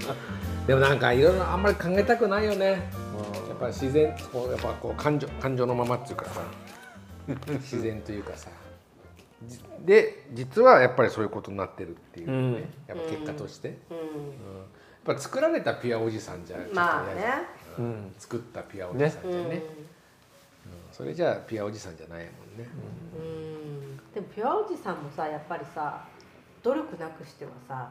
でもなんかいろいろあんまり考えたくないよね。やっぱ自然こうやっぱこう感情感情のままっていうかさ。自然というかさ。じで実はやっぱりそういうことになってるっていうね、うん。やっぱ結果として、うん。うん。やっぱ作られたピュアおじさんじゃちょっと嫌じゃん。まあねうん作ったピュアおじさんじゃね。うん。うん。それじゃあピュアおじさんじゃないもんね、うん。でもピュアおじさんもさやっぱりさ努力なくしてはさ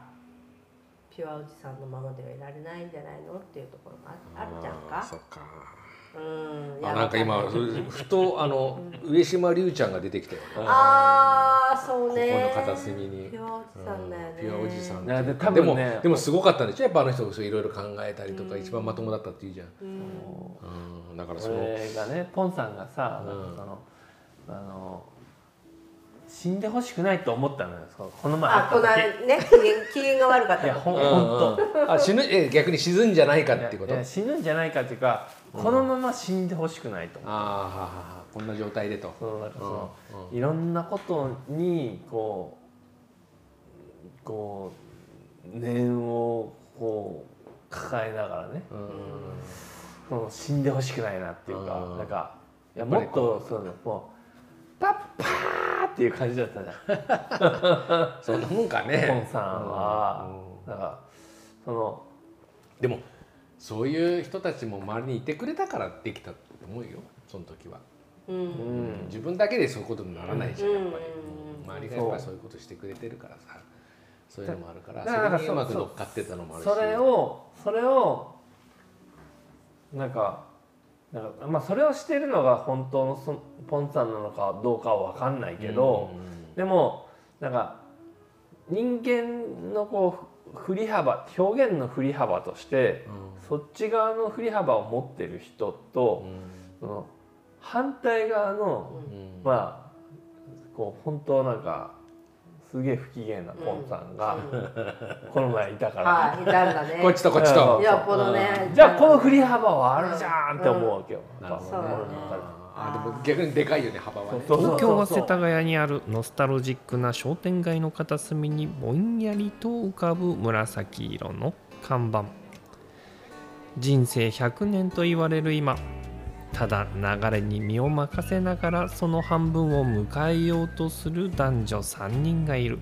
ピュアおじさんのままではいられないんじゃないのっていうところもああるじゃんか。そっか。うん。いあやなんか今ふとあの上島竜ちゃんが出てきたよね。ああそうね。ここの片隅に。ピュアおじさんだよね。ピュアおじさん。いやででもでもすごかったんでしょ？やっぱあの人いろいろ考えたりとか一番まともだったって言うじゃん、うん。うん、だからそそのれがねポンさんがさ、うん。なんかそのあの死んでほしくないと思ったのよ。この前あこのね機嫌 機嫌が悪かった時。いやほんうんあ死ぬえ逆に沈んじゃないかっていうこと？いや死ぬんじゃないかっていうか、このまま死んでほしくないと思うああはあはあこんな状態でと。そうなんかその、うんうん。いろんなことにこうこう念をこう抱えながらね、うん。その死んでほしくないなっていうか、うん。なんかいやもっとそうねもうっていう感じだったじゃんそんなもんかね。ポンさんは、うん。なん。かそのでもそういう人たちも周りにいてくれたからできたと思うよ。その時は、うん。うん。自分だけでそういうことにならないし、うん。やっぱり、うん周りがやっぱりそう。いうことしてくれてるからさ。そういうのもあるから。だからそれにうまく乗っかってたのもあるし。それをそれをなんかなんかまあそれをしてるのが本当のそポンさんなのかどうかは分かんないけど、でもなんか人間のこう振り幅表現の振り幅として、そっち側の振り幅を持ってる人と、その反対側の、うん。まあこう本当なんかすげえ不機嫌なポンさんが、この前いたから、はいいたんだね。こっちとこっちと。うん。よっぽどね。じゃあこの振り幅はあるじゃんって思うわけよ。なるほどね。あーで。も逆にでかいよね幅はね。東京は世田谷にあるノスタルジックな商店街の片隅にぼんやりと浮かぶ紫色の看板。人生100年と言われる今ただ流れに身を任せながらその半分を迎えようとする男女3人がいる。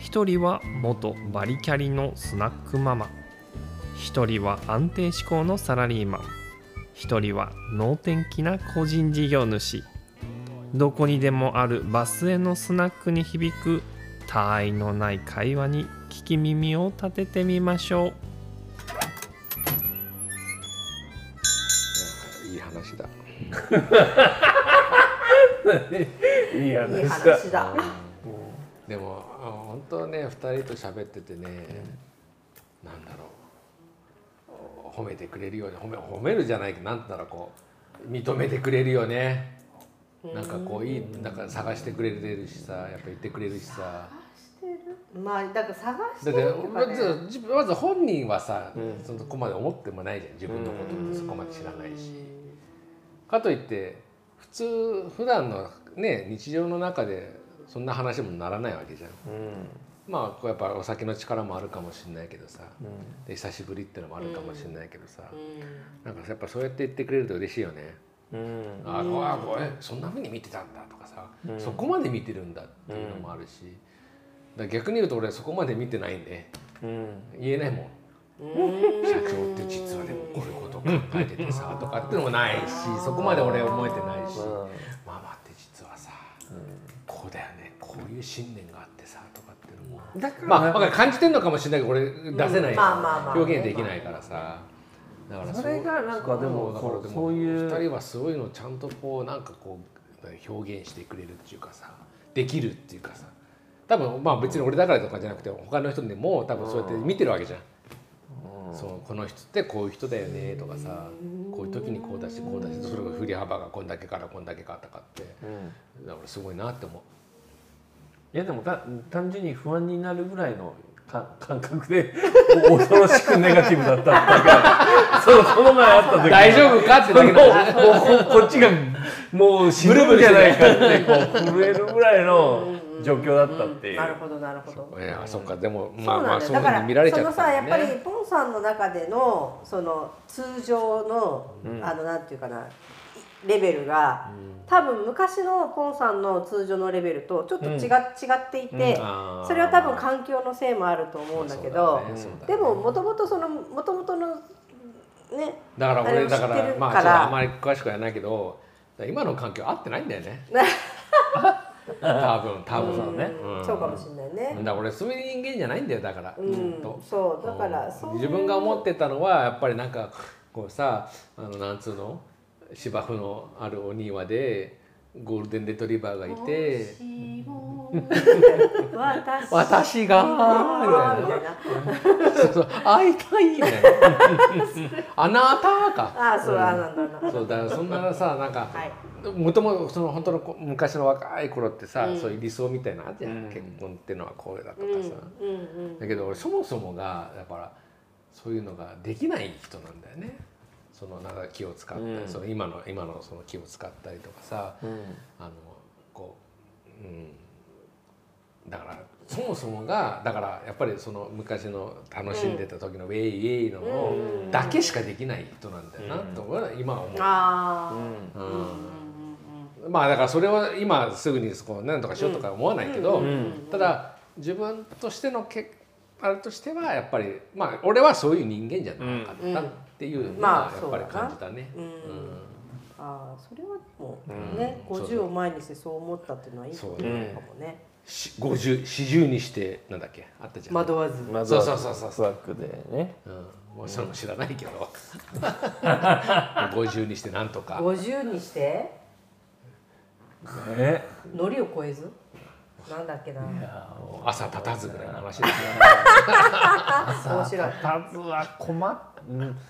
1人は元バリキャリのスナックママ。1人は安定志向のサラリーマン。一人は能天気な個人事業主。どこにでもあるバスへのスナックに響く他愛のない会話に聞き耳を立ててみましょう。い いいい話話だでもあ本当ね2人と喋っててね、なんだろう。褒めてくれるよね褒め褒めるじゃないけどなんだろうこう認めてくれるよね。なんかこういいなんか探してくれてるしさやっぱ言ってくれるしさ。まあだから探してるっていうまかね。ずまず本人はさ、うん。そこまで思ってもないじゃん。自分のことってそこまで知らないし、かといって普通普段のね日常の中でそんな話もならないわけじゃん。うん。まあこうやっぱお酒の力もあるかもしれないけどさ。うん。で久しぶりってのもあるかもしれないけどさ、うなんかやっぱそうやって言ってくれると嬉しいよね。うん。あこあこえそんな風に見てたんだとかさ、うん。そこまで見てるんだっていうのもあるし、だから逆に言うと俺そこまで見てないんで。うん。言えないもん。ん。社長って実はでもこういうことを考えててさとかっていうのもないしそこまで俺思えてないし、ママって実はさこうだよねこういう信念があってさとかっていうのも。だからまあわかる。感じてんのかもしれないけど俺出せない、うん。まあまあまあ表現できないからさ。だからそれがなんかでもそうそういう2人はそういうのをちゃんとこうなんかこう表現してくれるっていうかさできるっていうかさ。多分まあ別に俺だからとかじゃなくて他の人でも多分そうやって見てるわけじゃん。そうこの人ってこういう人だよねとかさこういう時にこうだしこうだしそれが振り幅がこんだけからこんだけかとかって。うん。だからすごいなって思う。いやでもた単純に不安になるぐらいのか感覚で恐ろしくネガティブだっただけ そうこの前会った時大丈夫かってだけどもうここっちがもう死ぬんじゃないかってこう震えるぐらいの状況だったっていう、なるほどなるほど。いやそっか。でもまそうあまあそういうふなんだよだからうに見られちゃそのったんださやっぱりねポンさんの中でのその通常の、うん。あのなんていうかなレベルが、多分昔のポンさんの通常のレベルとちょっと違,、うん。違っていて、それは多分環境のせいもあると思うんだけど、でももともとそのもともとのねだからあれを俺だか知ってるら。まああんまり詳しくはないけど今の環境合ってないんだよね 多分多分。そうね。うん。そうかもしれないね。だから俺そういう人間じゃないんだよだから、うん。そうだからそういう。自分が思ってたのはやっぱりなんかこうさあのなんつうの？芝生のあるお庭でゴールデンレトリバーがいて。私 私が？みみたいな。たいなそうそう会いたいみたいな。あなたか。ああそうあなんだなそうだからそんなさなんかはいもともとその本当のこ昔の若い頃ってさ、うん。そういう理想みたいなのあるじゃん、うん。結婚っていうのはこれだとかうんさ、うんうん。だけど俺そもそもがだからそういうのができない人なんだよね。そのなんか気を使ったり、うん。その今の今のその気を使ったりとかさ。うん。あのこううん。だからそもそもがだからやっぱりその昔の楽しんでた時のウェイウェイのうん。だけしかできない人なんだよなうんと今は思う。うんまあだからそれは今すぐにこう何とかしようとか思わないけど、うん。ただ自分としてのけあれとしてはやっぱりまあ俺はそういう人間じゃなかったっていうのまはやっぱり感じたね。うん。うん。ああそれはもううん。ねそうそう50を前にしてそう思ったっていうのはいいことかもね。し50 40にしてなんだっけ？あったじゃん。惑わず。そうそうそうそう。ワークでね。うん、もうそれも知らないけど。50にしてなんとか。50にして？えノリを超えず？なんだっけな。いや朝立たずぐらいの話ですよ。面白い。たずは困っ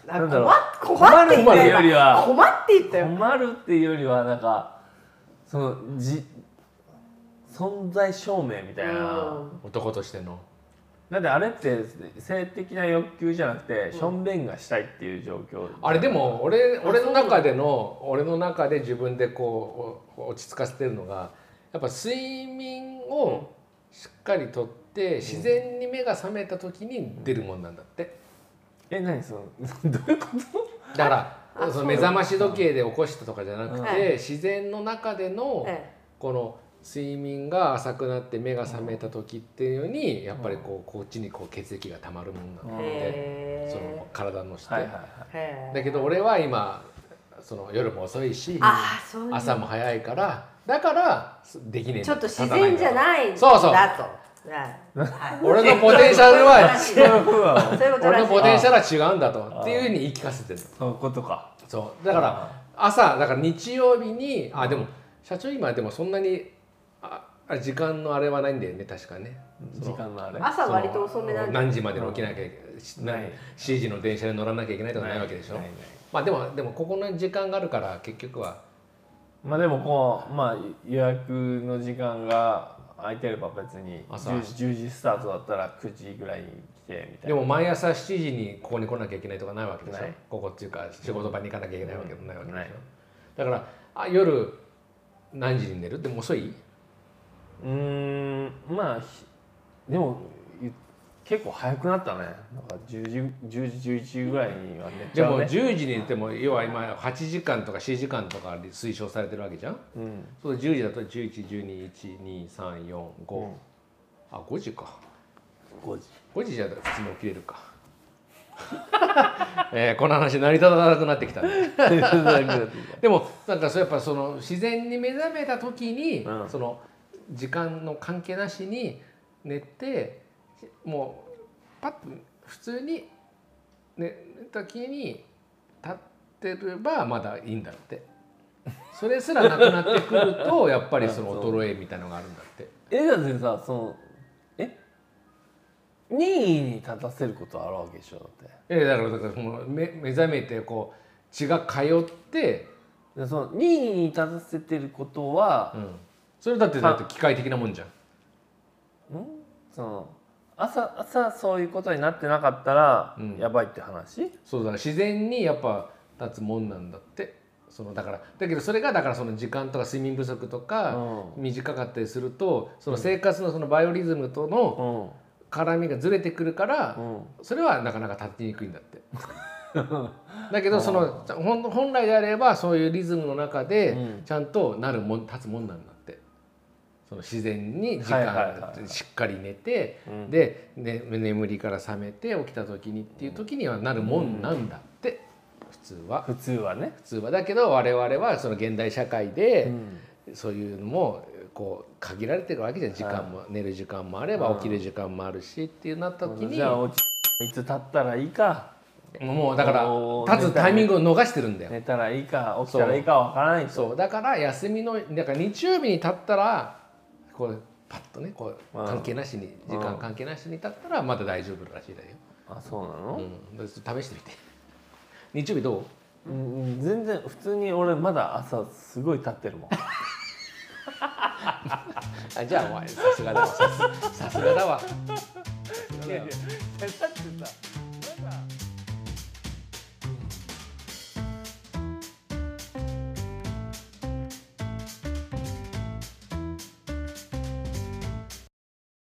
なんだろう。困っ困って言った困るよりは困って言ったよ。困るっていうよりはなんかそのじ存在証明みたいな、男としてのだってあれって性的な欲求じゃなくてしょんべんがしたいっていう状況。あれでも俺俺の中での俺の中で自分でこうお落ち着かせてるのがやっぱ睡眠をしっかりとって自然に目が覚めた時に出るもんなんだって。え何その どういうこと？だからあその？目覚まし時計で起こしたとかじゃなくうん。て自然の中でのえ。この睡眠が浅くなって目が覚めた時っていうのにやっぱりこうこっちにこう血液が溜まるもんなんだってえその体のして、はいはいはい。へえだけど俺は今その夜も遅いし朝も早いからだからできねえちょっと自然じゃないんだそうそう。とはい。はい俺のポテンシャルは俺のポテンシャルは違うんだと。っていうふうに言い聞かせてるそういうことか。そう。だから朝だから日曜日にあでも社長今でもそんなにああ時間のあれはないんだよね確かね。時間のあれ。朝割と遅めなんだ何時までに起きなきゃいけない。ない7時の電車に乗らなきゃいけないとかないわけでしょ？ないない。まあでもでもここの時間があるから結局は。まあでもこうまあ予約の時間が空いてれば別に朝。10, 時10時スタートだったら9時ぐらいに来てみたいでなも毎朝7時にここに来なきゃいけないとかないわけでしょ？ここっていうか仕事場に行かなきゃいけないわけもないわけでしょ、ない。だからあ夜何時に寝る？でも遅い？うーんまあひでもい結構早くなったね。なんか10時10時11時ぐらいには寝ちでもゃうね。10時に寝ても要は今8時間とか7時間とかで推奨されてるわけじゃん？うん。そう10時だと11121234あ5時か。5時。5時じゃ普通に起きれるか。えーこの話成り立たなくなってきたね。でもなんかそうやっぱその自然に目覚めた時に、うん。その時間の関係なしに寝てもうパッと普通に寝た時に立ってればまだいいんだって。それすらなくなってくるとやっぱりその衰えみたいのがあるんだって。えだってさそのえ？任意に立たせることあるわけでしょだって。えだからだからその目目覚めてこう血が通って、でその任意に立たせてることはう、ん、それだってだって機械的なもんじゃん。その朝朝そういうことになってなかったら、うん。やばいって話？そうだから自然にやっぱ立つもんなんだって。そのだからだけどそれがだからその時間とか睡眠不足とかう短かったりするとその生活のそのバイオリズムとのうん。絡みがずれてくるからうん。それはなかなか立ちにくいんだって。だけどその本本来であればそういうリズムの中でうん。ちゃんとなるもん立つもんなんだ。ってその自然に時間しっかり寝てうん。で、ね、眠りから覚めて起きた時にっていう時にはなるもんなんだって普通は。普通はね、普通は。だけど我々はその現代社会うでん。そういうのもこう限られてるわけじゃん。時間も寝る時間もあればうん。起きる時間もあるしっていうなった時にじゃあいつ経ったらいいか。もうだから立つタイミングを逃してるんだよ。寝たらいいか起きたらいいかわからないとそう。だから休みのだから日曜日に立ったらこうパッとねこううん関係なしに時間関係なしに立ったらまだ大丈夫らしいだよ。あそうなの、うん、試してみて。日曜日どう？うんうん、全然普通に俺まだ朝すごい立ってるもん あじゃあお前さすがだわさすがだわ。さすがだわだってさ